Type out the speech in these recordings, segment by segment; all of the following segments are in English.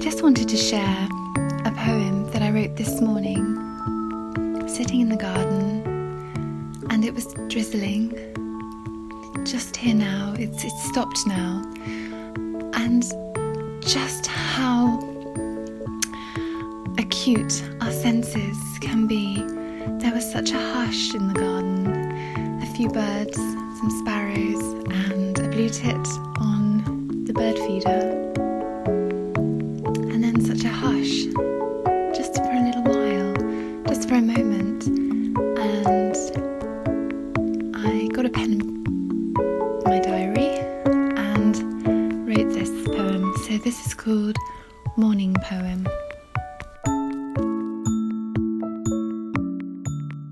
just wanted to share a poem that I wrote this morning, sitting in the garden, and it was drizzling. Just here now, it's, it's stopped now, and just how acute our senses can be. There was such a hush in the garden, a few birds, some sparrows, and a blue tit on the bird feeder called Morning Poem.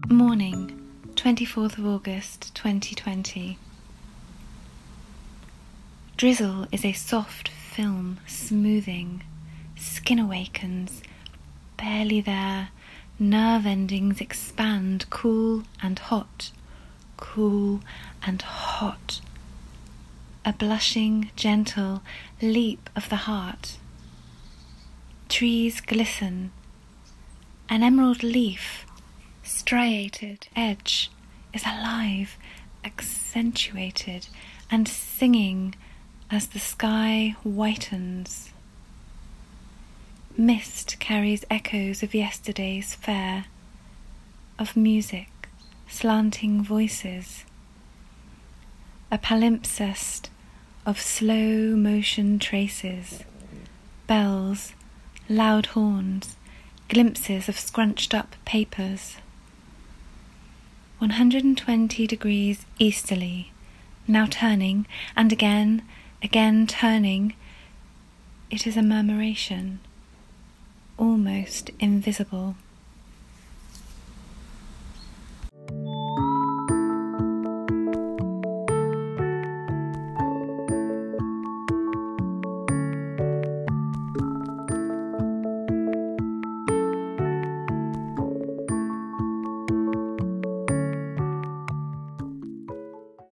Morning, 24th of August 2020. Drizzle is a soft film smoothing skin awakens, barely there, nerve endings expand, cool and hot, cool and hot. A blushing, gentle leap of the heart. Trees glisten. An emerald leaf, striated edge, is alive, accentuated, and singing as the sky whitens. Mist carries echoes of yesterday's fair, of music, slanting voices. A palimpsest of slow motion traces, bells, loud horns, glimpses of scrunched up papers. 120 degrees easterly, now turning, and again, again turning. It is a murmuration almost invisible.